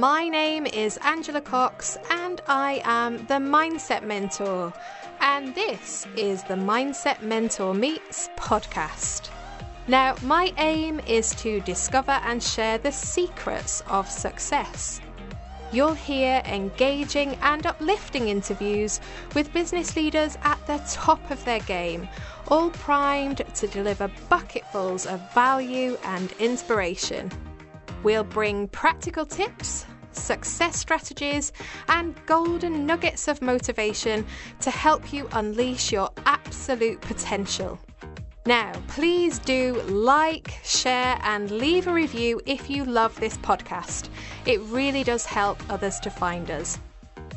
My name is Angela Cox, and I am the Mindset Mentor. And this is the Mindset Mentor Meets podcast. Now, my aim is to discover and share the secrets of success. You'll hear engaging and uplifting interviews with business leaders at the top of their game, all primed to deliver bucketfuls of value and inspiration. We'll bring practical tips, success strategies, and golden nuggets of motivation to help you unleash your absolute potential. Now, please do like, share, and leave a review if you love this podcast. It really does help others to find us.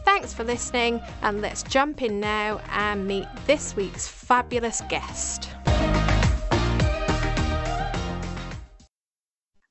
Thanks for listening, and let's jump in now and meet this week's fabulous guest.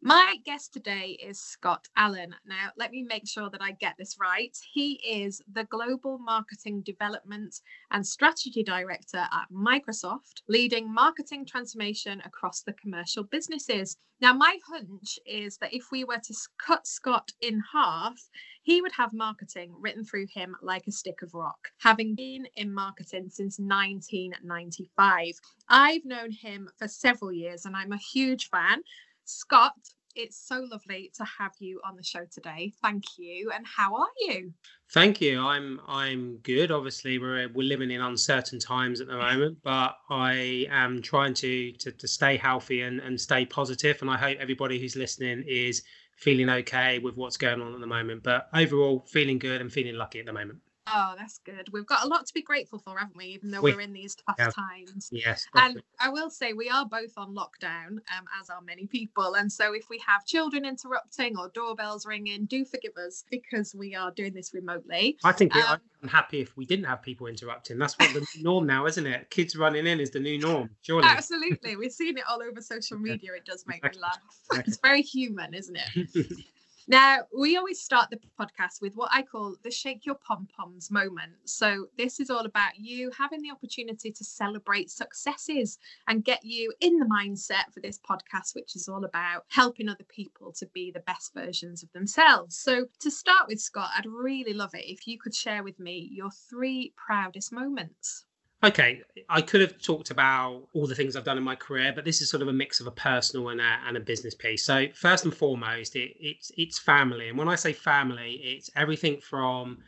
My guest today is Scott Allen. Now, let me make sure that I get this right. He is the Global Marketing Development and Strategy Director at Microsoft, leading marketing transformation across the commercial businesses. Now, my hunch is that if we were to cut Scott in half, he would have marketing written through him like a stick of rock, having been in marketing since 1995. I've known him for several years and I'm a huge fan. Scott, it's so lovely to have you on the show today. Thank you. And how are you? Thank you. I'm I'm good. Obviously, we're we're living in uncertain times at the moment, but I am trying to to, to stay healthy and, and stay positive. And I hope everybody who's listening is feeling okay with what's going on at the moment. But overall, feeling good and feeling lucky at the moment. Oh, that's good. We've got a lot to be grateful for, haven't we? Even though we, are in these tough yeah. times. Yes. And I will say we are both on lockdown, um, as are many people. And so if we have children interrupting or doorbells ringing, do forgive us because we are doing this remotely. I think um, I'm happy if we didn't have people interrupting. That's what the norm now, isn't it? Kids running in is the new norm. Surely. Absolutely. We've seen it all over social media. It does make me laugh. It's very human, isn't it? Now, we always start the podcast with what I call the shake your pom poms moment. So, this is all about you having the opportunity to celebrate successes and get you in the mindset for this podcast, which is all about helping other people to be the best versions of themselves. So, to start with, Scott, I'd really love it if you could share with me your three proudest moments. Okay, I could have talked about all the things I've done in my career, but this is sort of a mix of a personal and a, and a business piece. So first and foremost, it, it's it's family, and when I say family, it's everything from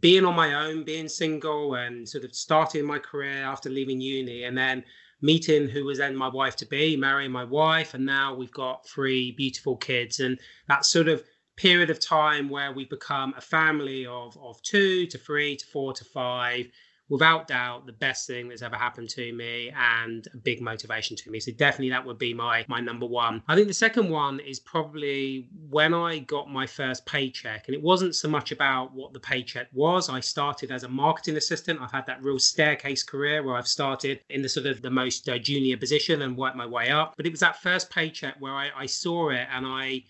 being on my own, being single, and sort of starting my career after leaving uni, and then meeting who was then my wife to be, marrying my wife, and now we've got three beautiful kids, and that sort of period of time where we become a family of of two to three to four to five without doubt the best thing that's ever happened to me and a big motivation to me. So definitely that would be my my number one. I think the second one is probably when i got my first paycheck and it wasn't so much about what the paycheck was. I started as a marketing assistant. I've had that real staircase career where i've started in the sort of the most uh, junior position and worked my way up. But it was that first paycheck where I, I saw it and i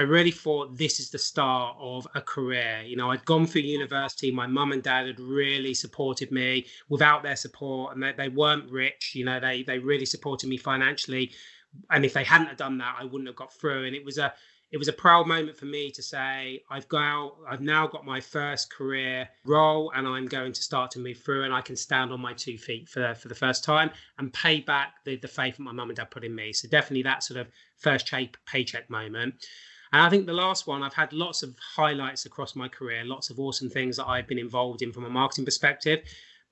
I really thought this is the start of a career. You know, I'd gone through university. My mum and dad had really supported me. Without their support, and they, they weren't rich, you know, they they really supported me financially. And if they hadn't have done that, I wouldn't have got through. And it was a it was a proud moment for me to say I've got I've now got my first career role and I'm going to start to move through and I can stand on my two feet for for the first time and pay back the the faith that my mum and dad put in me. So definitely that sort of first paycheck moment. And I think the last one, I've had lots of highlights across my career, lots of awesome things that I've been involved in from a marketing perspective.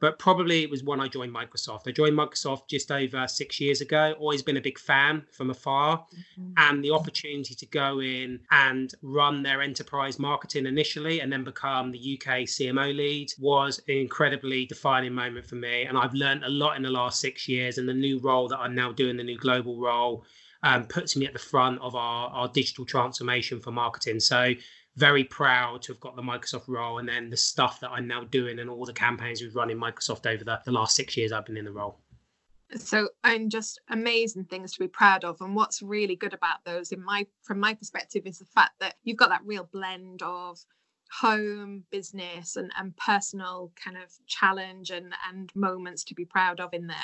But probably it was when I joined Microsoft. I joined Microsoft just over six years ago. Always been a big fan from afar. Mm-hmm. And the opportunity to go in and run their enterprise marketing initially and then become the UK CMO lead was an incredibly defining moment for me. And I've learned a lot in the last six years. And the new role that I'm now doing, the new global role, um, puts me at the front of our, our digital transformation for marketing. So very proud to have got the Microsoft role and then the stuff that I'm now doing and all the campaigns we've run in Microsoft over the, the last six years I've been in the role. So and just amazing things to be proud of. And what's really good about those in my from my perspective is the fact that you've got that real blend of home business and, and personal kind of challenge and and moments to be proud of in there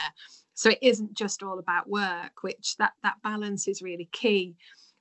so it isn't just all about work which that that balance is really key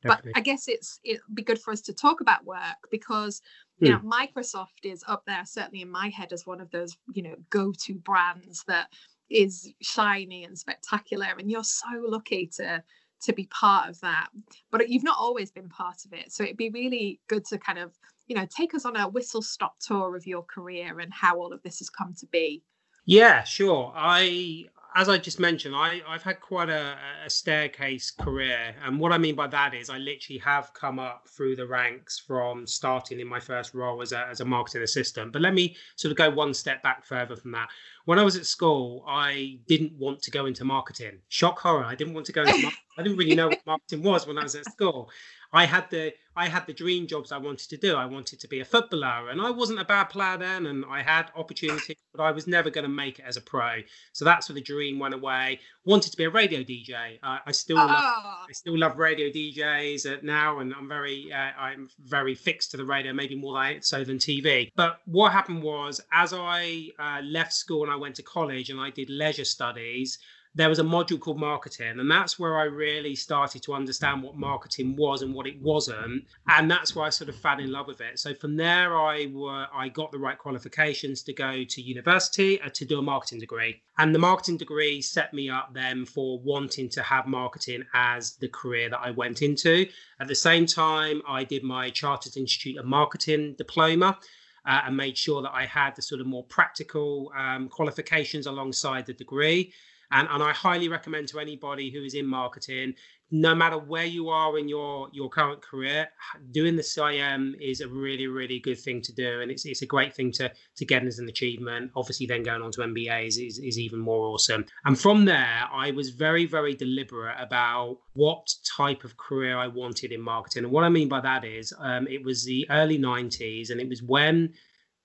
Definitely. But I guess it's it'd be good for us to talk about work because you know hmm. Microsoft is up there certainly in my head as one of those you know go-to brands that is shiny and spectacular and you're so lucky to to be part of that but you've not always been part of it. So it'd be really good to kind of you know take us on a whistle stop tour of your career and how all of this has come to be. Yeah sure. I as I just mentioned, I, I've had quite a, a, staircase career. And what I mean by that is I literally have come up through the ranks from starting in my first role as a, as a marketing assistant. But let me sort of go one step back further from that. When I was at school, I didn't want to go into marketing. Shock horror. I didn't want to go into. I didn't really know what marketing was when I was at school. I had the I had the dream jobs I wanted to do. I wanted to be a footballer, and I wasn't a bad player then, and I had opportunities, but I was never going to make it as a pro. So that's where the dream went away. Wanted to be a radio DJ. Uh, I still oh. love, I still love radio DJs now, and I'm very uh, I'm very fixed to the radio, maybe more so than TV. But what happened was, as I uh, left school and I went to college and I did leisure studies there was a module called marketing and that's where i really started to understand what marketing was and what it wasn't and that's why i sort of fell in love with it. So from there i were i got the right qualifications to go to university uh, to do a marketing degree. And the marketing degree set me up then for wanting to have marketing as the career that i went into. At the same time i did my chartered institute of marketing diploma uh, and made sure that I had the sort of more practical um, qualifications alongside the degree. And, and I highly recommend to anybody who is in marketing, no matter where you are in your, your current career, doing the CIM is a really, really good thing to do. And it's, it's a great thing to, to get as an achievement. Obviously, then going on to MBAs is, is even more awesome. And from there, I was very, very deliberate about what type of career I wanted in marketing. And what I mean by that is um, it was the early 90s, and it was when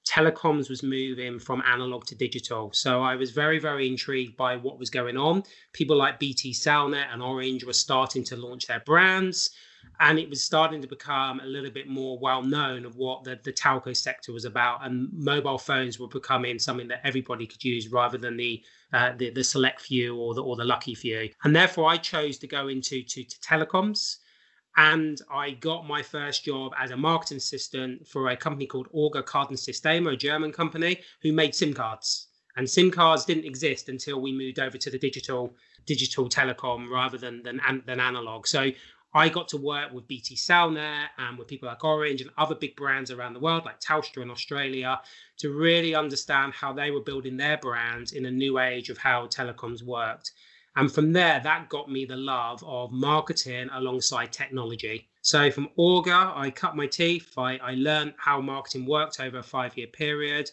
telecoms was moving from analog to digital. So I was very, very intrigued by what was going on. People like BT Cellnet and Orange were starting to launch their brands. And it was starting to become a little bit more well known of what the, the telco sector was about. And mobile phones were becoming something that everybody could use rather than the uh, the, the select few or the or the lucky few. And therefore I chose to go into to, to telecoms and I got my first job as a marketing assistant for a company called Orga Kartensysteme, a German company who made SIM cards. And SIM cards didn't exist until we moved over to the digital digital telecom rather than than, than analog. So I got to work with BT Cellnet and with people like Orange and other big brands around the world, like Telstra in Australia, to really understand how they were building their brands in a new age of how telecoms worked. And from there, that got me the love of marketing alongside technology. So from Orga, I cut my teeth. I, I learned how marketing worked over a five year period.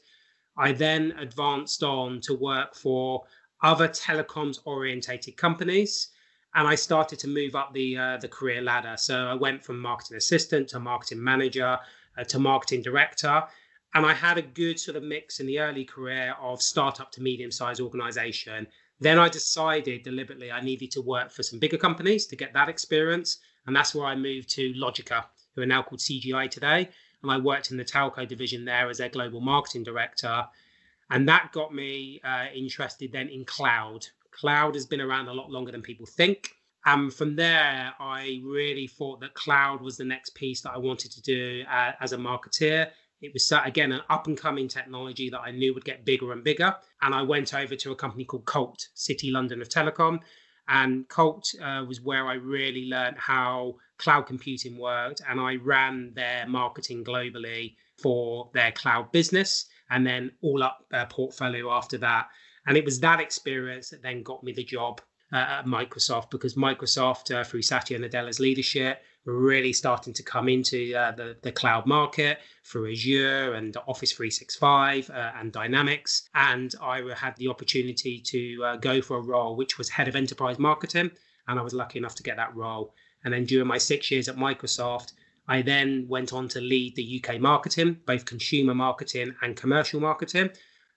I then advanced on to work for other telecoms orientated companies. And I started to move up the uh, the career ladder. So I went from marketing assistant to marketing manager uh, to marketing director. And I had a good sort of mix in the early career of startup to medium sized organization then I decided deliberately I needed to work for some bigger companies to get that experience. And that's where I moved to Logica, who are now called CGI today. And I worked in the telco division there as their global marketing director. And that got me uh, interested then in cloud. Cloud has been around a lot longer than people think. And from there, I really thought that cloud was the next piece that I wanted to do uh, as a marketeer it was again an up and coming technology that I knew would get bigger and bigger. And I went over to a company called Colt, City London of Telecom. And Colt uh, was where I really learned how cloud computing worked. And I ran their marketing globally for their cloud business and then all up their portfolio after that. And it was that experience that then got me the job uh, at Microsoft because Microsoft, uh, through Satya Nadella's leadership, really starting to come into uh, the, the cloud market through Azure and Office 365 uh, and Dynamics. And I had the opportunity to uh, go for a role which was head of enterprise marketing. And I was lucky enough to get that role. And then during my six years at Microsoft, I then went on to lead the UK marketing, both consumer marketing and commercial marketing.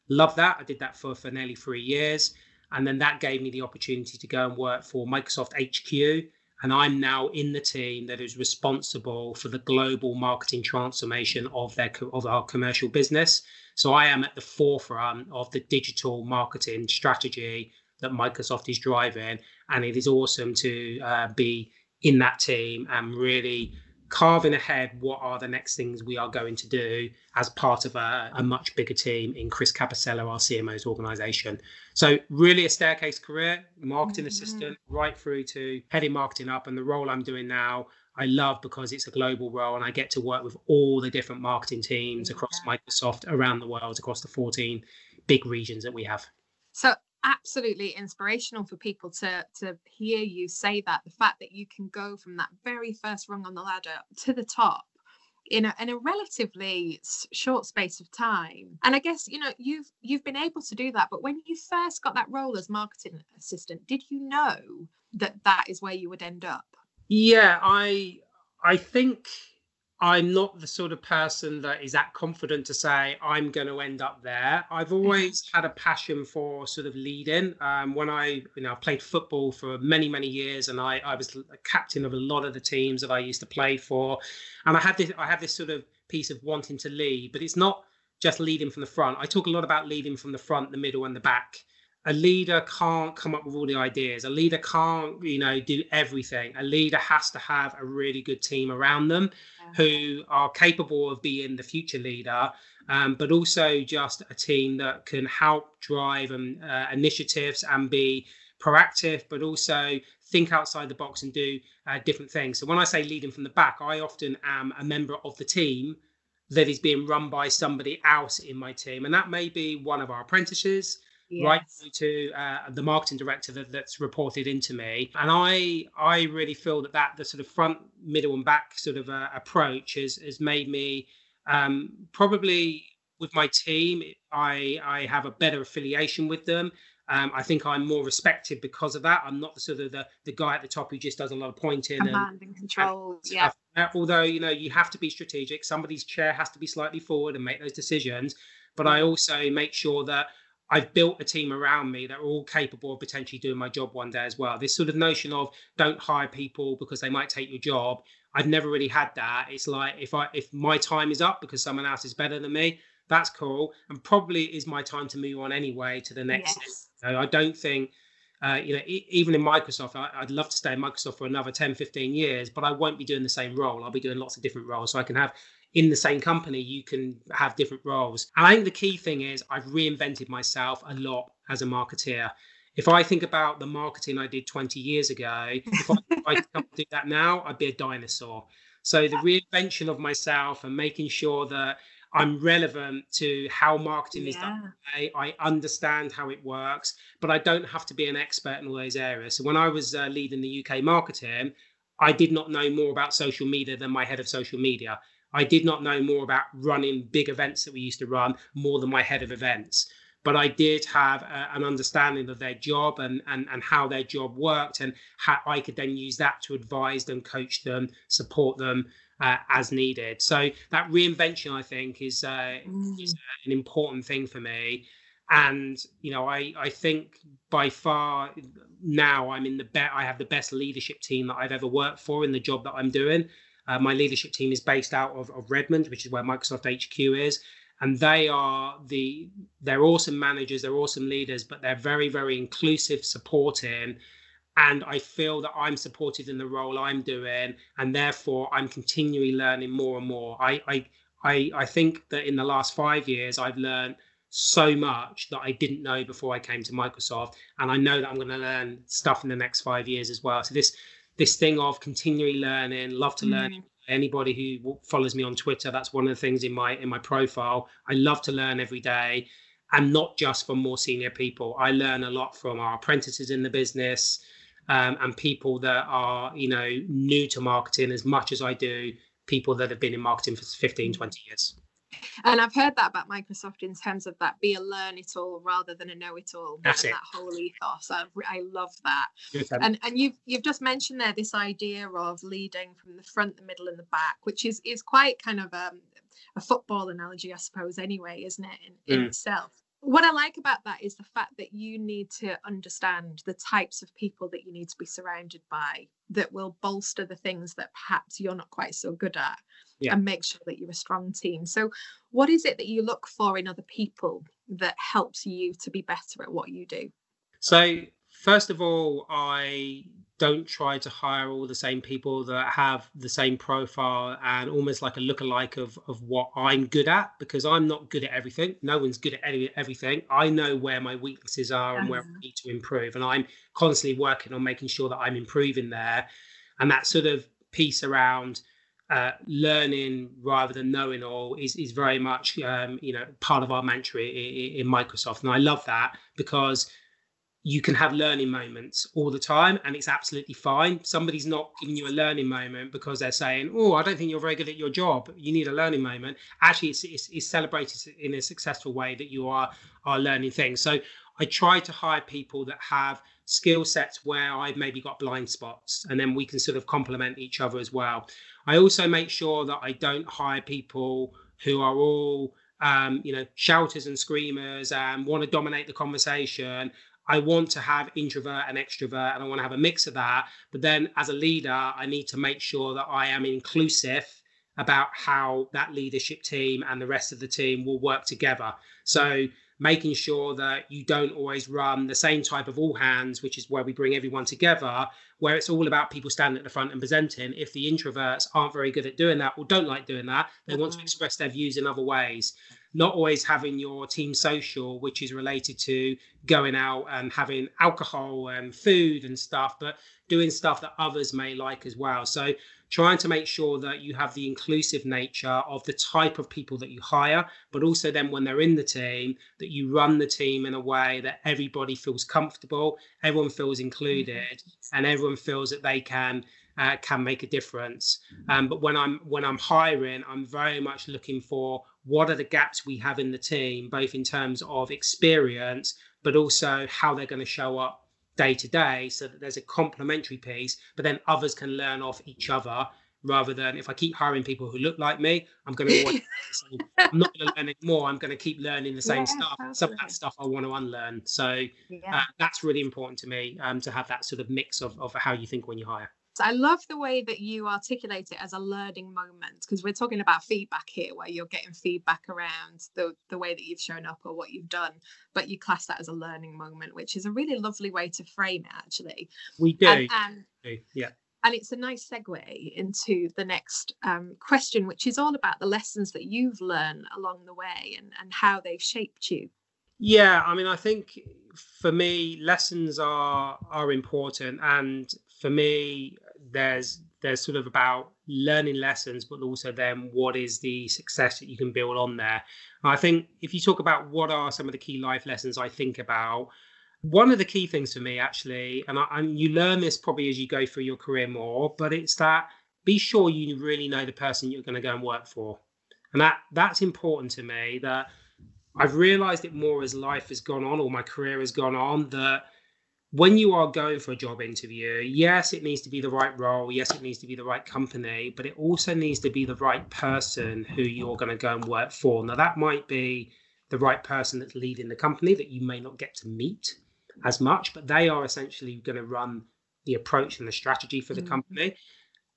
Love that. I did that for, for nearly three years. And then that gave me the opportunity to go and work for Microsoft HQ and I'm now in the team that is responsible for the global marketing transformation of their of our commercial business. So I am at the forefront of the digital marketing strategy that Microsoft is driving, and it is awesome to uh, be in that team and really carving ahead what are the next things we are going to do as part of a, a much bigger team in Chris Capossela, our CMO's organization. So, really a staircase career, marketing mm-hmm. assistant, right through to heading marketing up. And the role I'm doing now, I love because it's a global role and I get to work with all the different marketing teams across Microsoft around the world, across the 14 big regions that we have. So, absolutely inspirational for people to to hear you say that. The fact that you can go from that very first rung on the ladder to the top in a, in a relatively short space of time. And i guess you know you've you've been able to do that but when you first got that role as marketing assistant did you know that that is where you would end up? Yeah i i think I'm not the sort of person that is that confident to say I'm going to end up there. I've always had a passion for sort of leading. Um, when I, you know, I played football for many, many years, and I, I was a captain of a lot of the teams that I used to play for, and I had this, I had this sort of piece of wanting to lead, but it's not just leading from the front. I talk a lot about leading from the front, the middle, and the back a leader can't come up with all the ideas. A leader can't, you know, do everything. A leader has to have a really good team around them yeah. who are capable of being the future leader, um, but also just a team that can help drive um, uh, initiatives and be proactive, but also think outside the box and do uh, different things. So when I say leading from the back, I often am a member of the team that is being run by somebody else in my team, and that may be one of our apprentices yes. right to uh, the marketing director that, that's reported into me. And I I really feel that that the sort of front, middle, and back sort of uh, approach has has made me um, probably with my team. I I have a better affiliation with them. Um, I think I'm more respected because of that. I'm not the sort of the, the guy at the top who just does a lot of pointing Command and, and control. And yeah. Although you know you have to be strategic, somebody's chair has to be slightly forward and make those decisions. But I also make sure that I've built a team around me that are all capable of potentially doing my job one day as well. This sort of notion of don't hire people because they might take your job. I've never really had that. It's like if I if my time is up because someone else is better than me, that's cool, and probably is my time to move on anyway to the next. Yes. So I don't think. Uh, you know, e- even in Microsoft, I, would love to stay in Microsoft for another 10, 15 years, but I won't be doing the same role. I'll be doing lots of different roles. So I can have in the same company, you can have different roles. And I think the key thing is I've reinvented myself a lot as a marketeer. If I think about the marketing I did 20 years ago, if I, if I come do that now, I'd be a dinosaur. So the reinvention of myself and making sure that I'm relevant to how marketing yeah. is done today. I understand how it works, but I don't have to be an expert in all those areas. So when I was uh, leading the UK marketing, I did not know more about social media than my head of social media. I did not know more about running big events that we used to run more than my head of events. But I did have a, an understanding of their job and, and, and how their job worked, and how I could then use that to advise them, coach them, support them uh, as needed. So that reinvention, I think, is, uh, mm. is an important thing for me. And you know, I I think by far now I'm in the bet. I have the best leadership team that I've ever worked for in the job that I'm doing. Uh, my leadership team is based out of, of Redmond, which is where Microsoft HQ is. And they are the they're awesome managers, they're awesome leaders, but they're very, very inclusive, supporting. And I feel that I'm supported in the role I'm doing, and therefore I'm continually learning more and more. I I I, I think that in the last five years I've learned so much that I didn't know before I came to Microsoft, and I know that I'm going to learn stuff in the next five years as well. So this this thing of continually learning, love to learn. Mm. Anybody who follows me on Twitter, that's one of the things in my in my profile. I love to learn every day, and not just from more senior people. I learn a lot from our apprentices in the business, um, and people that are you know new to marketing as much as I do people that have been in marketing for 15, 20 years. And I've heard that about Microsoft in terms of that be a learn it all rather than a know it all. That's it. That whole ethos. I, I love that. And and you've you've just mentioned there this idea of leading from the front, the middle, and the back, which is is quite kind of um, a football analogy, I suppose. Anyway, isn't it in, in mm. itself? What I like about that is the fact that you need to understand the types of people that you need to be surrounded by that will bolster the things that perhaps you're not quite so good at yeah. and make sure that you're a strong team. So, what is it that you look for in other people that helps you to be better at what you do? So, first of all, I don't try to hire all the same people that have the same profile and almost like a look-alike of, of what I'm good at because I'm not good at everything. No one's good at any, everything. I know where my weaknesses are and where I need to improve. And I'm constantly working on making sure that I'm improving there. And that sort of piece around uh, learning rather than knowing all is, is very much um, you know part of our mantra in, in Microsoft. And I love that because you can have learning moments all the time and it's absolutely fine. Somebody's not giving you a learning moment because they're saying, Oh, I don't think you're very good at your job. You need a learning moment. Actually, it's, it's, it's celebrated in a successful way that you are, are learning things. So I try to hire people that have skill sets where I've maybe got blind spots and then we can sort of complement each other as well. I also make sure that I don't hire people who are all um, you know, shouters and screamers and want to dominate the conversation. I want to have introvert and extrovert, and I want to have a mix of that. But then, as a leader, I need to make sure that I am inclusive about how that leadership team and the rest of the team will work together. So, making sure that you don't always run the same type of all hands, which is where we bring everyone together, where it's all about people standing at the front and presenting. If the introverts aren't very good at doing that or don't like doing that, they want to mm-hmm. express their views in other ways not always having your team social, which is related to going out and having alcohol and food and stuff, but doing stuff that others may like as well. So trying to make sure that you have the inclusive nature of the type of people that you hire, but also then when they're in the team, that you run the team in a way that everybody feels comfortable, everyone feels included, mm-hmm. and everyone feels that they can uh, can make a difference. Um, but when I'm when I'm hiring, I'm very much looking for what are the gaps we have in the team, both in terms of experience, but also how they're going to show up day to day, so that there's a complementary piece. But then others can learn off each other rather than if I keep hiring people who look like me, I'm going to I'm not going to learn anymore. I'm going to keep learning the same yeah, stuff. Absolutely. Some of that stuff I want to unlearn. So yeah. uh, that's really important to me um, to have that sort of mix of, of how you think when you hire. I love the way that you articulate it as a learning moment because we're talking about feedback here, where you're getting feedback around the, the way that you've shown up or what you've done, but you class that as a learning moment, which is a really lovely way to frame it, actually. We do. And, and yeah. And it's a nice segue into the next um, question, which is all about the lessons that you've learned along the way and, and how they've shaped you. Yeah, I mean, I think for me, lessons are are important, and for me, there's there's sort of about learning lessons, but also then what is the success that you can build on there. And I think if you talk about what are some of the key life lessons I think about, one of the key things for me actually, and, I, and you learn this probably as you go through your career more, but it's that be sure you really know the person you're going to go and work for, and that that's important to me. That I've realised it more as life has gone on or my career has gone on that when you are going for a job interview, yes, it needs to be the right role. Yes, it needs to be the right company, but it also needs to be the right person who you're going to go and work for. Now, that might be the right person that's leading the company that you may not get to meet as much, but they are essentially going to run the approach and the strategy for the mm-hmm. company.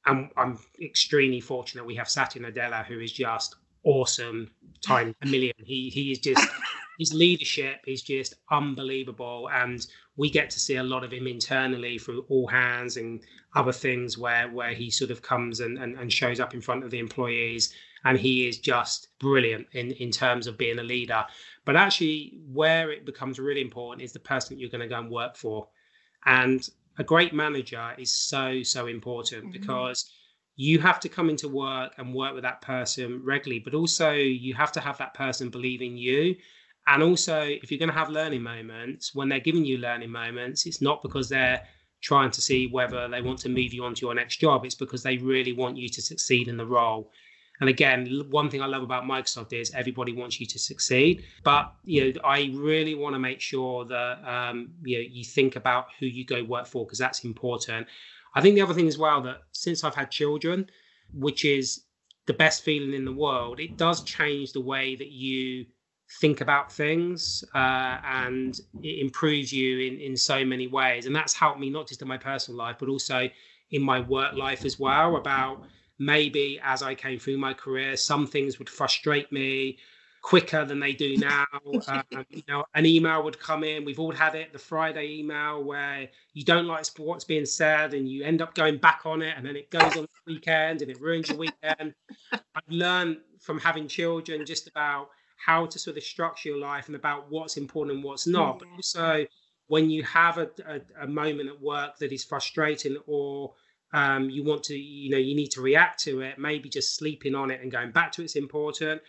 And I'm extremely fortunate we have Satya Nadella, who is just awesome, time a million. He he is just his leadership is just unbelievable, and we get to see a lot of him internally through all hands and other things where where he sort of comes and, and, and shows up in front of the employees and he is just brilliant in in terms of being a leader but actually where it becomes really important is the person you're going to go and work for and a great manager is so so important mm-hmm. because you have to come into work and work with that person regularly but also you have to have that person believe in you and also, if you're going to have learning moments, when they're giving you learning moments, it's not because they're trying to see whether they want to move you on to your next job. It's because they really want you to succeed in the role. And again, one thing I love about Microsoft is everybody wants you to succeed. But you know, I really want to make sure that um, you know you think about who you go work for because that's important. I think the other thing as well that since I've had children, which is the best feeling in the world, it does change the way that you think about things uh, and it improves you in, in so many ways. And that's helped me not just in my personal life, but also in my work life as well. About maybe as I came through my career, some things would frustrate me. quicker than they do now. um, you know, an email would come in. We've all had it, the Friday email where you don't like what's being said and you end up going back on it and then it goes on the weekend and it ruins your weekend. I've learned from having children just about how to sort of structure your life and about what's important and what's not. Yeah. But also when you have a, a, a, moment at work that is frustrating or um, you want to, you know, you need to react to it, maybe just sleeping on it and going back to it's important,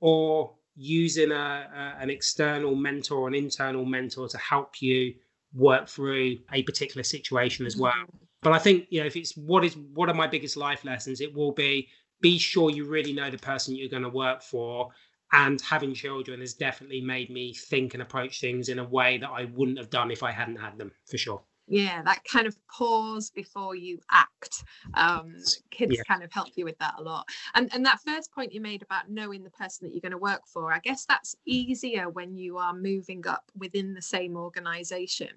or using a, a, an external mentor, an internal mentor to help you work through a particular situation as well. Mm-hmm. But I think, you know, if it's what is what are my biggest life lessons, it will be be sure you really know the person you're going to work for and having children has definitely made me think and approach things in a way that I wouldn't have done if I hadn't had them for sure. Yeah, that kind of pause before you act. Um, kids yeah. kind of help you with that a lot. And and that first point you made about knowing the person that you're going to work for, I guess that's easier when you are moving up within the same organization.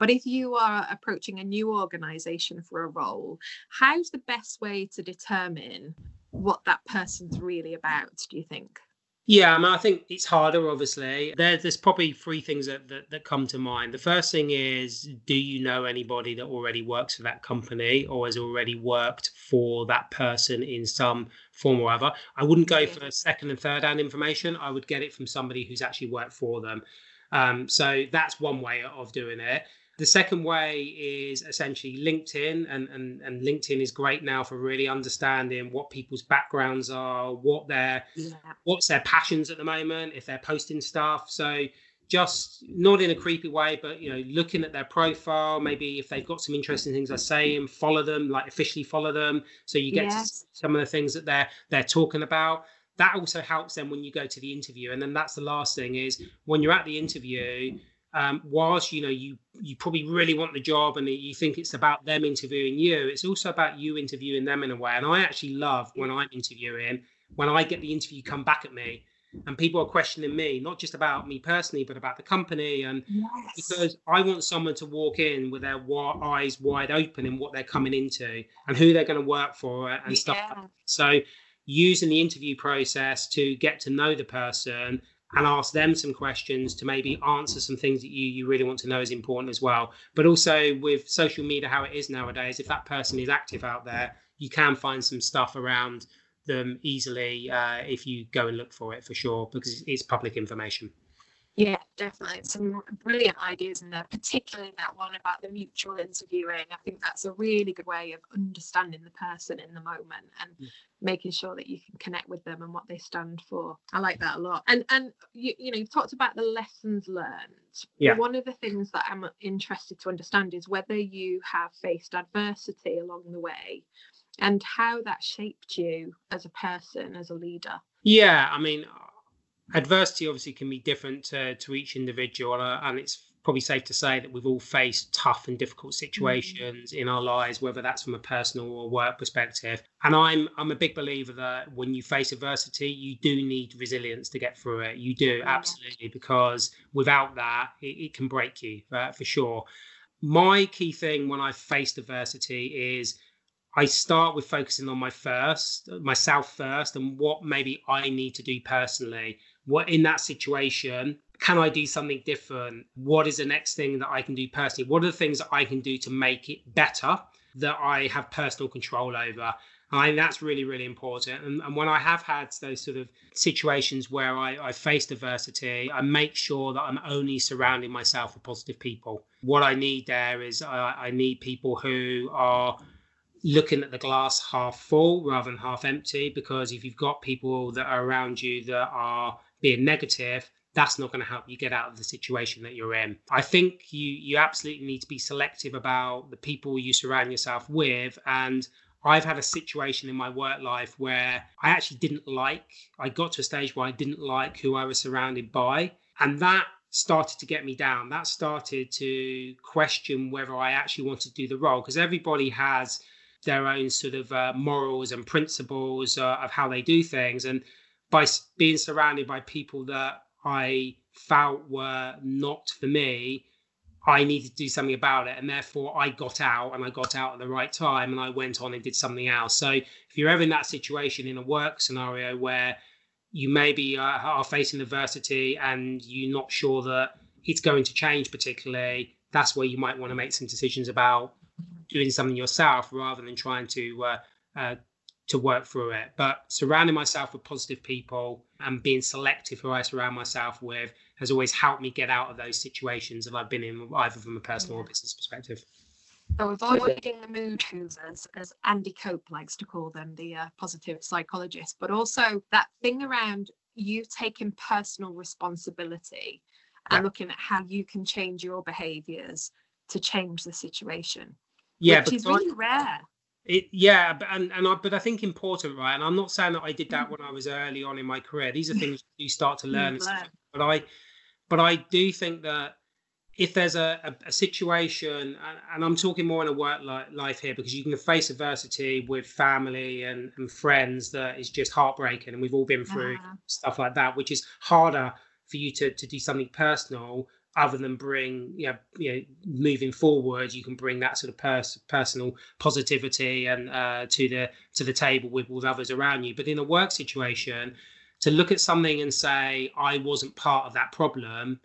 But if you are approaching a new organization for a role, how's the best way to determine what that person's really about, do you think? Yeah, I mean, I think it's harder, obviously. There, there's probably three things that, that, that, come to mind. The first thing is do you know anybody that already works for that company or has already worked for that person in some form or other? I wouldn't go for second and third hand information. I would get it from somebody who's actually worked for them. Um, so that's one way of doing it. The second way is essentially LinkedIn, and, and, and LinkedIn is great now for really understanding what people's backgrounds are, what their yeah. what's their passions at the moment, if they're posting stuff. So just not in a creepy way, but you know, looking at their profile, maybe if they've got some interesting things they're saying, follow them, like officially follow them, so you get yes. some of the things that they're they're talking about. That also helps them when you go to the interview, and then that's the last thing is when you're at the interview um, whilst you know you you probably really want the job and you think it's about them interviewing you it's also about you interviewing them in a way and i actually love when i'm interviewing when i get the interview come back at me and people are questioning me not just about me personally but about the company and yes. because i want someone to walk in with their eyes wide open in what they're coming into and who they're going to work for and yeah. stuff like so using the interview process to get to know the person and ask them some questions to maybe answer some things that you you really want to know is important as well. But also with social media, how it is nowadays, if that person is active out there, you can find some stuff around them easily uh, if you go and look for it for sure because it's public information. Yeah, definitely. Some brilliant ideas in there, particularly that one about the mutual interviewing. I think that's a really good way of understanding the person in the moment and yeah. making sure that you can connect with them and what they stand for. I like that a lot. And and you, you know, you've talked about the lessons learned. Yeah. One of the things that I'm interested to understand is whether you have faced adversity along the way and how that shaped you as a person, as a leader. Yeah, I mean, adversity obviously can be different to, to each individual, uh, and it's probably safe to say that we've all faced tough and difficult situations mm-hmm. in our lives, whether that's from a personal or work perspective. And I'm I'm a big believer that when you face adversity, you do need resilience to get through it. You do absolutely because without that, it, it can break you uh, for sure. My key thing when I faced adversity is I start with focusing on my first, myself first, and what maybe I need to do personally what in that situation can I do something different? What is the next thing that I can do personally? What are the things that I can do to make it better that I have personal control over? I think that's really, really important. And, and, when I have had those sort of situations where I, I faced adversity, I make sure that I'm only surrounding myself with positive people. What I need there is I, I need people who are looking at the glass half full rather than half empty. Because if you've got people that are around you that are being negative, that's not going to help you get out of the situation that you're in. I think you you absolutely need to be selective about the people you surround yourself with and I've had a situation in my work life where I actually didn't like I got to a stage where I didn't like who I was surrounded by and that started to get me down. That started to question whether I actually wanted to do the role because everybody has their own sort of uh, morals and principles uh, of how they do things and by being surrounded by people that I felt were not for me, I needed to do something about it. And therefore, I got out and I got out at the right time and I went on and did something else. So, if you're ever in that situation in a work scenario where you maybe uh, are facing adversity and you're not sure that it's going to change particularly, that's where you might want to make some decisions about doing something yourself rather than trying to uh, uh, to work through it. But surrounding myself with positive people and being selective who I surround myself with has always helped me get out of those situations that I've been in, either from a personal yeah. or business perspective. So avoiding the mood hoovers, as Andy Cope likes to call them, the uh, positive psychologist, but also that thing around you taking personal responsibility and looking at how you can change your behaviors to change the situation. Yeah, which is really rare. It, yeah, but and, and I but I think important, right? And I'm not saying that I did that mm. when I was early on in my career. These are things you start to learn. learn. But I but I do think that if there's a, a, a situation, and, and, I'm talking more in a work li- life here, because you can face adversity with family and, and friends that is just heartbreaking, and we've all been through uh-huh. stuff like that, which is harder for you to to do something personal other than bring you know, you know moving forward you can bring that sort of pers- personal positivity and uh, to the to the table with with others around you. But in a work situation to look at something and say i wasn't part of that problem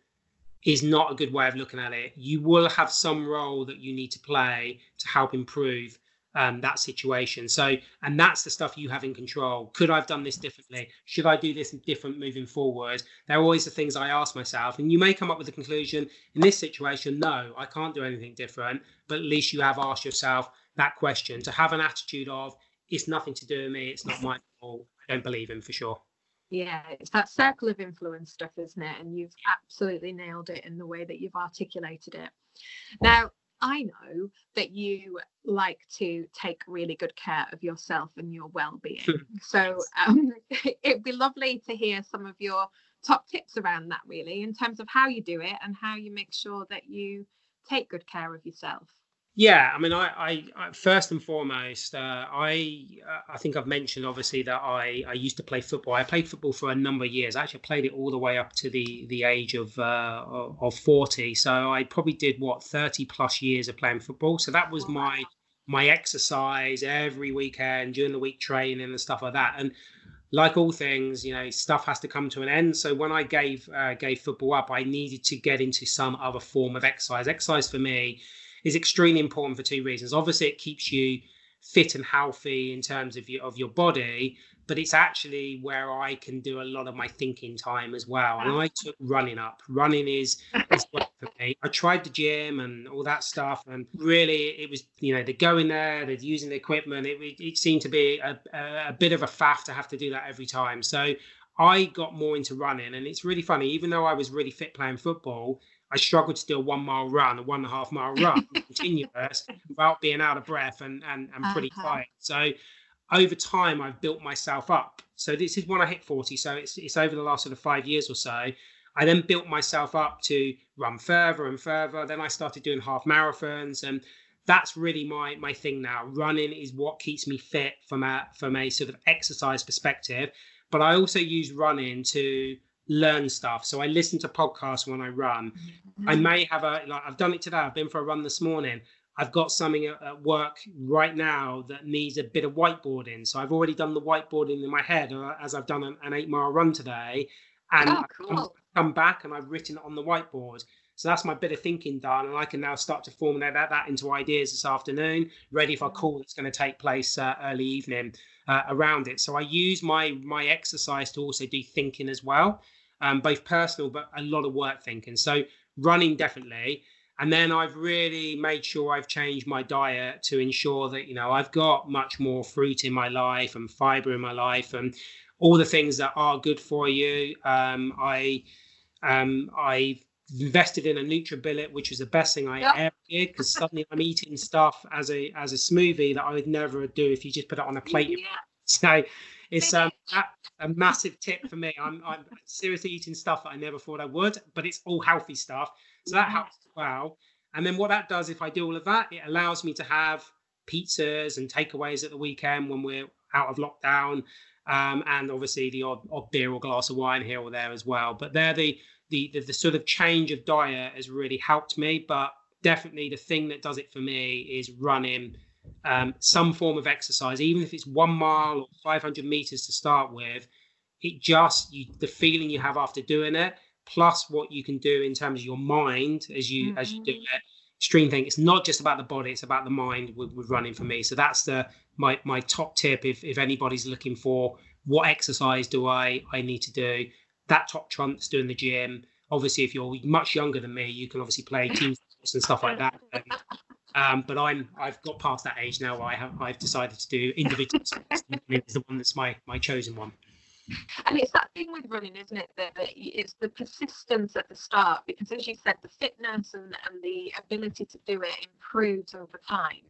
is not a good way of looking at it. You will have some role that you need to play to help improve um, that situation. So, and that's the stuff you have in control. Could I have done this differently? Should I do this different moving forward? They're always the things I ask myself. And you may come up with the conclusion in this situation, no, I can't do anything different. But at least you have asked yourself that question to have an attitude of, it's nothing to do with me, it's not my fault. I don't believe him for sure. Yeah, it's that circle of influence stuff, isn't it? And you've absolutely nailed it in the way that you've articulated it. Now, I know that you like to take really good care of yourself and your well-being. so um, it'd be lovely to hear some of your top tips around that, really, in terms of how you do it and how you make sure that you take good care of yourself. Yeah, I mean, I, I, I first and foremost, uh, I, uh, I think I've mentioned obviously that I, I used to play football. I played football for a number of years. I actually played it all the way up to the the age of uh, of forty. So I probably did what thirty plus years of playing football. So that was my my exercise every weekend during the week training and stuff like that. And like all things, you know, stuff has to come to an end. So when I gave uh, gave football up, I needed to get into some other form of exercise. Exercise for me is extremely important for two reasons. Obviously, it keeps you fit and healthy in terms of your of your body, but it's actually where I can do a lot of my thinking time as well. And I took running up. Running is, is for me. I tried the gym and all that stuff, and really it was you know they're going there, they're using the equipment. It it seemed to be a, a, a bit of a faff to have to do that every time. So I got more into running, and it's really funny. Even though I was really fit playing football, I struggled to do a one mile run, a one and a half mile run continuous without being out of breath and, and, and pretty uh-huh. tired. So over time, I've built myself up. So this is when I hit 40. So it's, it's over the last sort of five years or so. I then built myself up to run further and further. Then I started doing half marathons and that's really my my thing now. Running is what keeps me fit from a from a sort of exercise perspective. But I also use running to learn stuff. So I listen to podcasts when I run. Mm-hmm. I may have a like I've done it today. I've been for a run this morning. I've got something at, work right now that needs a bit of whiteboarding. So I've already done the whiteboarding in my head uh, as I've done an, an, eight mile run today, and oh, cool. come, come back and I've written it on the whiteboard. So that's my bit of thinking done, and I can now start to formulate that, that into ideas this afternoon, ready for a call that's going to take place uh, early evening uh, around it. So I use my my exercise to also do thinking as well um, both personal but a lot of work thinking. So running definitely. And then I've really made sure I've changed my diet to ensure that, you know, I've got much more fruit in my life and fiber in my life and all the things that are good for you. Um, I, um, I've invested in a NutriBullet, which was the best thing I yep. ever did because suddenly I'm eating stuff as a as a smoothie that I would never do if you just put it on a plate. Yeah. So it's um, a massive tip for me. I'm, I'm seriously eating stuff that I never thought I would, but it's all healthy stuff. So that helps as well. And then what that does, if I do all of that, it allows me to have pizzas and takeaways at the weekend when we're out of lockdown. Um, and obviously the odd, odd beer or glass of wine here or there as well. But they're the, the, the, the sort of change of diet has really helped me. But definitely the thing that does it for me is running um, some form of exercise, even if it's one mile or 500 meters to start with, it just you the feeling you have after doing it, plus what you can do in terms of your mind as you mm-hmm. as you do mm-hmm. it. Extreme thing. It's not just about the body; it's about the mind with, with running for me. So that's the my my top tip. If if anybody's looking for what exercise do I I need to do, that top trumps doing the gym. Obviously, if you're much younger than me, you can obviously play team sports and stuff like that. Um, but I'm I've got past that age now. I have I've decided to do individual sports. it's the one that's my my chosen one. And it's that thing with running, isn't it? That, that it's the persistence at the start, because as you said, the fitness and, and the ability to do it improves over time.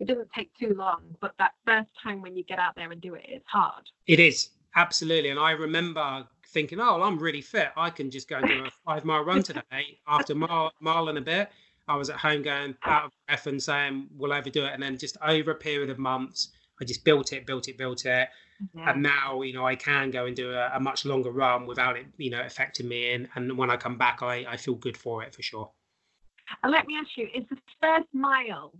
It doesn't take too long, but that first time when you get out there and do it, it's hard. It is absolutely, and I remember thinking, "Oh, I'm really fit. I can just go and do a five mile run today." After a mile, mile and a bit, I was at home going out of breath and saying, "We'll overdo it," and then just over a period of months, I just built it, built it, built it yeah. and now you know I can go and do a, a, much longer run without it you know affecting me and and when I come back I I feel good for it for sure. And let me ask you, is the first mile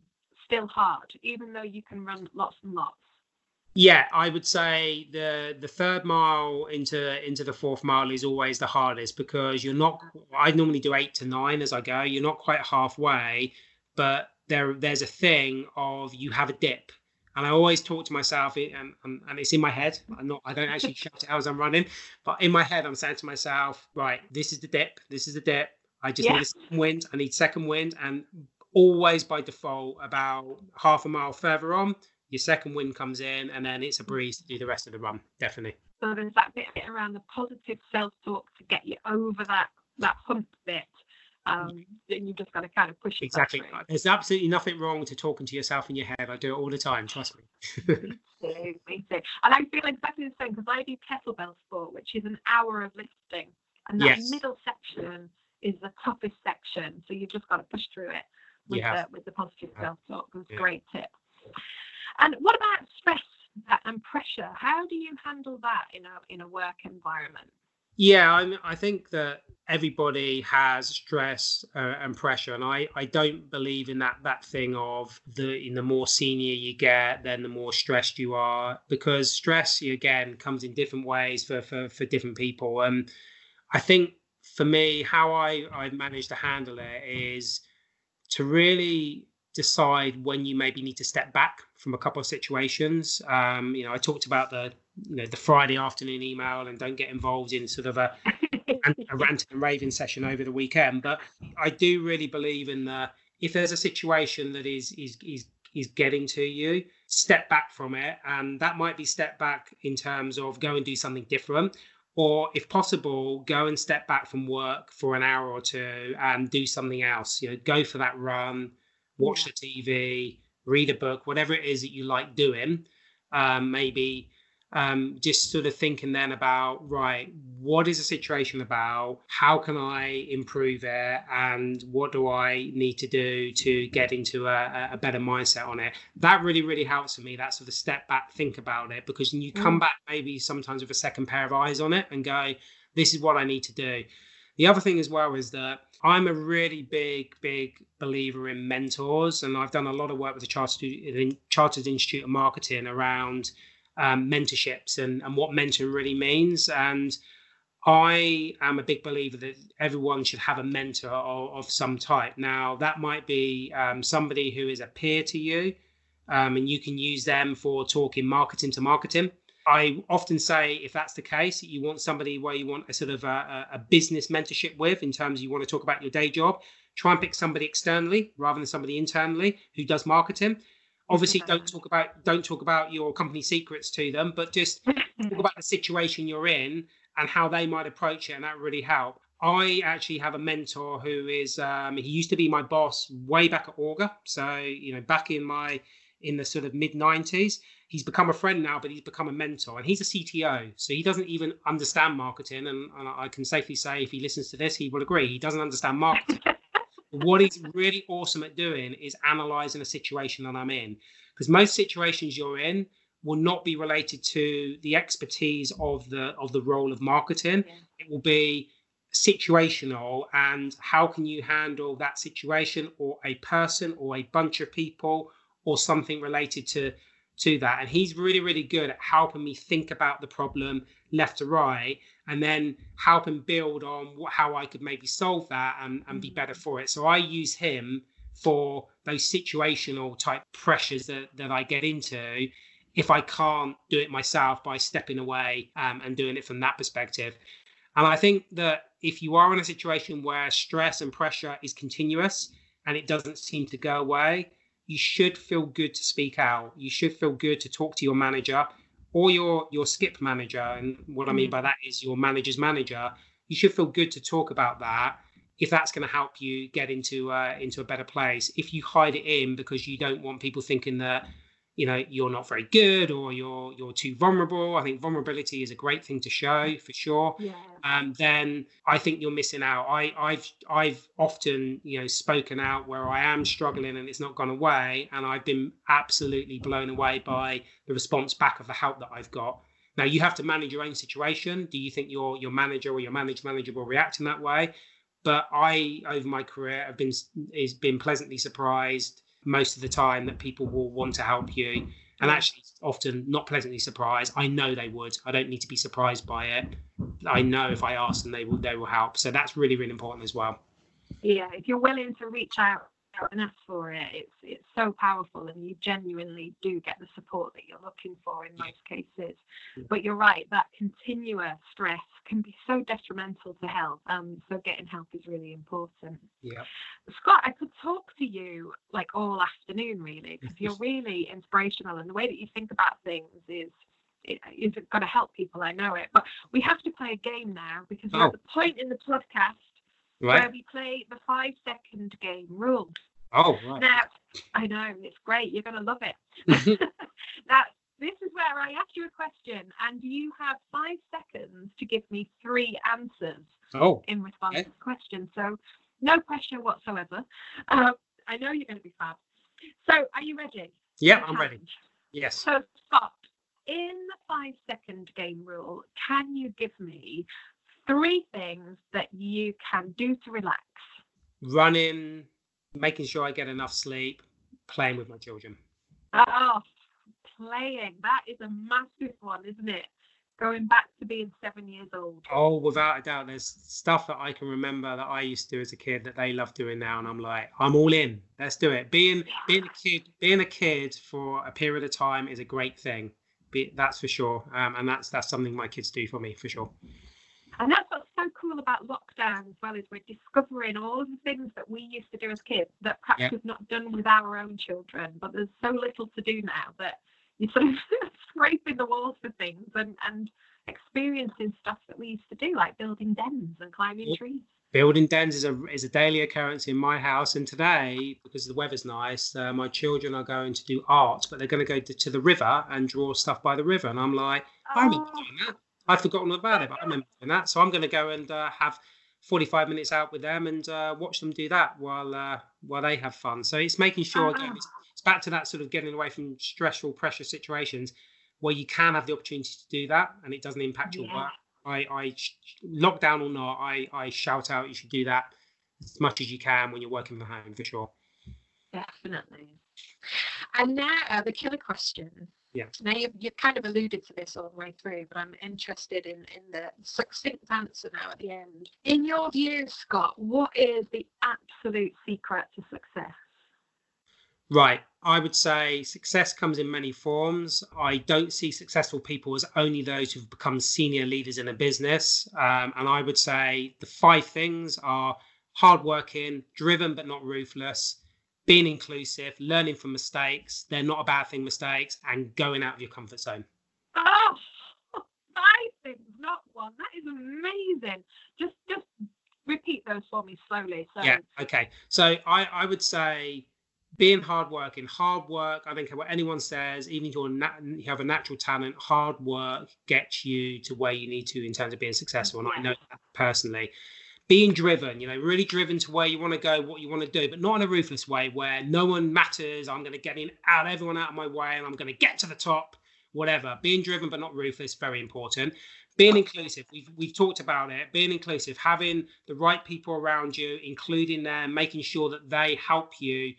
still hard, even though you can run lots and lots? Yeah, I would say the the third mile into into the fourth mile is always the hardest because you're not. I normally do eight to nine as I go. You're not quite halfway, but there there's a thing of you have a dip and I always talk to myself, and, and, um, um, and it's in my head. I'm not, I don't actually shout it out as I'm running, but in my head, I'm saying to myself, right, this is the dip, this is the dip. I just yeah. need a second wind. I need second wind, and always by default, about half a mile further on, your second wind comes in, and then it's a breeze to do the rest of the run. Definitely. So there's that bit around the positive self-talk to get you over that that hump bit um, then you've just got to kind of push it. Exactly. There's absolutely nothing wrong to talking to yourself in your head. I do it all the time. Trust me. me too. And I feel exactly the same because I do kettlebell sport, which is an hour of lifting, and that yes. middle section is the toughest section. So you've just got to push through it with the with the positive self-talk. It's a yeah. great tip. And what about stress and pressure? How do you handle that in a in a work environment? Yeah, I, mean, I think that everybody has stress uh, and pressure, and I, I don't believe in that that thing of the in the more senior you get, then the more stressed you are, because stress again comes in different ways for for, for different people. And I think for me, how I I managed to handle it is to really decide when you maybe need to step back from a couple of situations. Um, you know, I talked about the you know the Friday afternoon email and don't get involved in sort of a a ranting and raving session over the weekend. But I do really believe in the if there's a situation that is is is is getting to you, step back from it, and that might be step back in terms of go and do something different. Or, if possible, go and step back from work for an hour or two and do something else. You know, go for that run, watch the TV, read a book, whatever it is that you like doing. Um, maybe um, just sort of thinking then about right what is the situation about how can i improve it and what do i need to do to get into a, a better mindset on it that really really helps for me that sort of step back think about it because you come mm. back maybe sometimes with a second pair of eyes on it and go this is what i need to do the other thing as well is that I'm a really big, big believer in mentors, and I've done a lot of work with the Chartered, Chartered Institute of Marketing around um, mentorships and, and what mentoring really means. And I am a big believer that everyone should have a mentor of, of some type. Now, that might be um, somebody who is a peer to you, um, and you can use them for talking marketing to marketing. I often say, if that's the case, you want somebody where you want a sort of a, a business mentorship with, in terms you want to talk about your day job, try and pick somebody externally rather than somebody internally who does marketing. Obviously don't talk about don't talk about your company secrets to them but just talk about the situation you're in and how they might approach it and that really help. I actually have a mentor who is um, he used to be my boss way back at auga so you know back in my in the sort of mid 90s he's become a friend now but he's become a mentor and he's a cto so he doesn't even understand marketing and, and i can safely say if he listens to this he will agree he doesn't understand marketing what he's really awesome at doing is analyzing a situation that I'm in. Because most situations you're in will not be related to the expertise of the of the role of marketing. Yeah. It will be situational and how can you handle that situation or a person or a bunch of people or something related to to that. And he's really, really good at helping me think about the problem left to right and then helping build on what, how I could maybe solve that and, and be better for it. So I use him for those situational type pressures that, that I get into if I can't do it myself by stepping away um, and doing it from that perspective. And I think that if you are in a situation where stress and pressure is continuous and it doesn't seem to go away, you should feel good to speak out. You should feel good to talk to your manager or your your skip manager. And what I mean mm. by that is your manager's manager. You should feel good to talk about that if that's going to help you get into uh, into a better place. If you hide it in because you don't want people thinking that you know you're not very good or you're you're too vulnerable. I think vulnerability is a great thing to show for sure. Yeah. um, then i think you're missing out. I i've i've often you know spoken out where i am struggling and it's not gone away. And i've been absolutely blown away by the response back of the help that i've got. Now you have to manage your own situation. Do you think your your manager or your managed manager will react in that way? But i over my career have been is been pleasantly surprised most of the time that people will want to help you. And actually often not pleasantly surprised. I know they would. I don't need to be surprised by it. I know if i ask them they will they will help. So that's really really important as well. Yeah if you're willing to reach out out and ask for it, it's it's so powerful, and you genuinely do get the support that you're looking for in most cases. But you're right, that continuous stress can be so detrimental to health. Um, so getting help is really important. Yeah, Scott, I could talk to you like all afternoon, really, because you're really inspirational, and the way that you think about things is it is going to help people. I know it, but we have to play a game now because we're oh. at the point in the podcast right. where we play the five second game rule. Oh, right. Now, I know it's great. You're going to love it. now, this is where I ask you a question, and you have five seconds to give me three answers. Oh, in response okay. to the question. So, no pressure whatsoever. Uh, I know you're going to be fab. So, are you ready? Yeah, I'm ready. Yes. So, Scott, in the five second game rule, can you give me three things that you can do to relax? Running, making sure I get enough sleep, playing with my children. Oh, playing. That is a massive one, isn't it? Going back to being seven years old. Oh, without a doubt. There's stuff that I can remember that I used to do as a kid that they love doing now, and I'm like, I'm all in. Let's do it. Being being a kid, being a kid for a period of time is a great thing. Be, that's for sure, um, and that's that's something my kids do for me for sure. And that's cool about lockdown as well is we're discovering all of the things that we used to do as kids that perhaps yeah. we've not done with our own children. But there's so little to do now that you're sort of scraping the walls for things and, and experiencing stuff that we used to do, like building dens and climbing trees. Building dens is a is a daily occurrence in my house, and today, because the weather's nice, uh, my children are going to do art, but they're going to go to, to, the river and draw stuff by the river, and I'm like, I remember oh. doing that. I'd forgotten about it, but I remember doing that. So I'm going to go and uh, have 45 minutes out with them and uh, watch them do that while uh, while they have fun. So it's making sure again, it's, it's, back to that sort of getting away from stressful pressure situations where you can have the opportunity to do that and it doesn't impact your work. I, I lockdown or not, I, I shout out you should do that as much as you can when you're working from home for sure. Definitely. And now uh, the killer question yeah. Now you've, you've kind of alluded to this all the way through, but I'm interested in, in the succinct answer now at the end. In your view, Scott, what is the absolute secret to success? Right. I would say success comes in many forms. I don't see successful people as only those who've become senior leaders in a business. Um, and I would say the five things are hardworking, driven but not ruthless, being inclusive, learning from mistakes. They're not a bad thing, mistakes, and going out of your comfort zone. Oh, things, not one. That is amazing. Just, just repeat those for me slowly. So. Yeah. Okay. So I, I would say being hardworking, hard work. I don't care what anyone says, even if you're nat- you have a natural talent, hard work gets you to where you need to in terms of being successful. And. I know that personally being driven, you know, really driven to where you want to go, what you want to do, but not in a ruthless way where no one matters. I'm going to get in out everyone out of my way and I'm going to get to the top, whatever. Being driven but not ruthless, very important. Being inclusive, we've we've talked about it. Being inclusive, having the right people around you, including them, making sure that they help you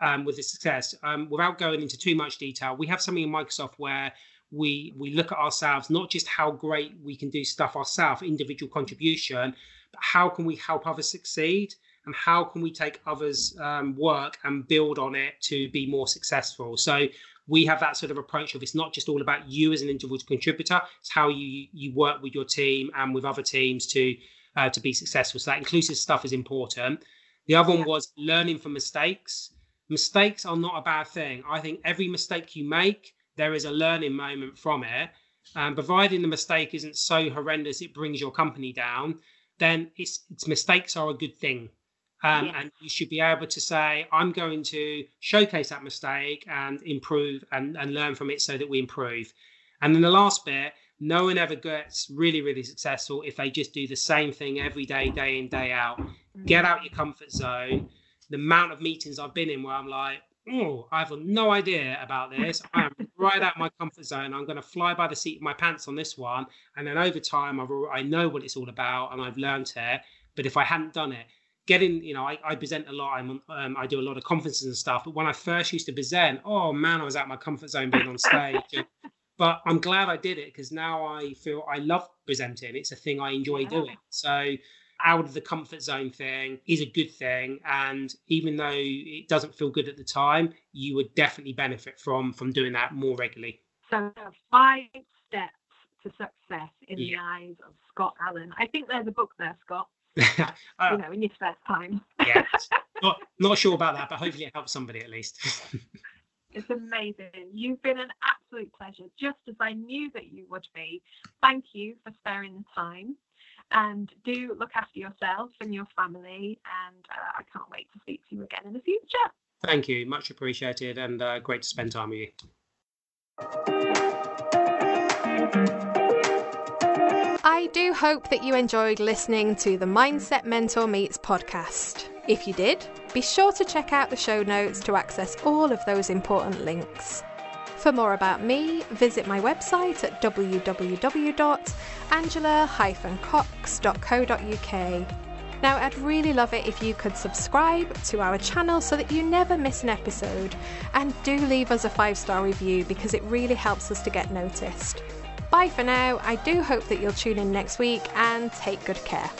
um, with the success. Um, without going into too much detail, we have something in Microsoft where we we look at ourselves not just how great we can do stuff ourselves, individual contribution, but how can we help others succeed and how can we take others' um, work and build on it to be more successful. So we have that sort of approach of it's not just all about you as an individual contributor; it's how you you work with your team and with other teams to uh, to be successful. So that inclusive stuff is important. The other one was learning from mistakes. Mistakes are not a bad thing. I think every mistake you make, there is a learning moment from it. Um, providing the mistake isn't so horrendous it brings your company down, then it's, it's mistakes are a good thing. Um, And you should be able to say, I'm going to showcase that mistake and improve and, and learn from it so that we improve. And then the last bit, no one ever gets really, really successful if they just do the same thing every day, day in, day out. Get out your comfort zone. The amount of meetings I've been in where I'm like, oh, I have no idea about this. I'm right out my comfort zone. I'm going to fly by the seat of my pants on this one. And then over time, I've, I know what it's all about and I've learned it. But if I hadn't done it, getting, you know, I, I present a lot. I'm, um, I do a lot of conferences and stuff. But when I first used to present, oh man, I was out my comfort zone being on stage. but I'm glad I did it because now I feel I love presenting. It's a thing I enjoy yeah. doing. So out of the comfort zone thing is a good thing and even though it doesn't feel good at the time you would definitely benefit from from doing that more regularly so five steps to success in yeah. the eyes of scott allen i think there's a book there scott uh, you know in your spare time yeah not, not sure about that but hopefully it helps somebody at least It's amazing. You've been an absolute pleasure, just as I knew that you would be. Thank you for sparing the time. And do look after yourself and your family. And uh, I can't wait to speak to you again in the future. Thank you. Much appreciated and uh, great to spend time with you. I do hope that you enjoyed listening to the Mindset Mentor Meets podcast. If you did, be sure to check out the show notes to access all of those important links. For more about me, visit my website at www.angela-cox.co.uk. Now, I'd really love it if you could subscribe to our channel so that you never miss an episode, and do leave us a five star review because it really helps us to get noticed. Bye for now. I do hope that you'll tune in next week and take good care.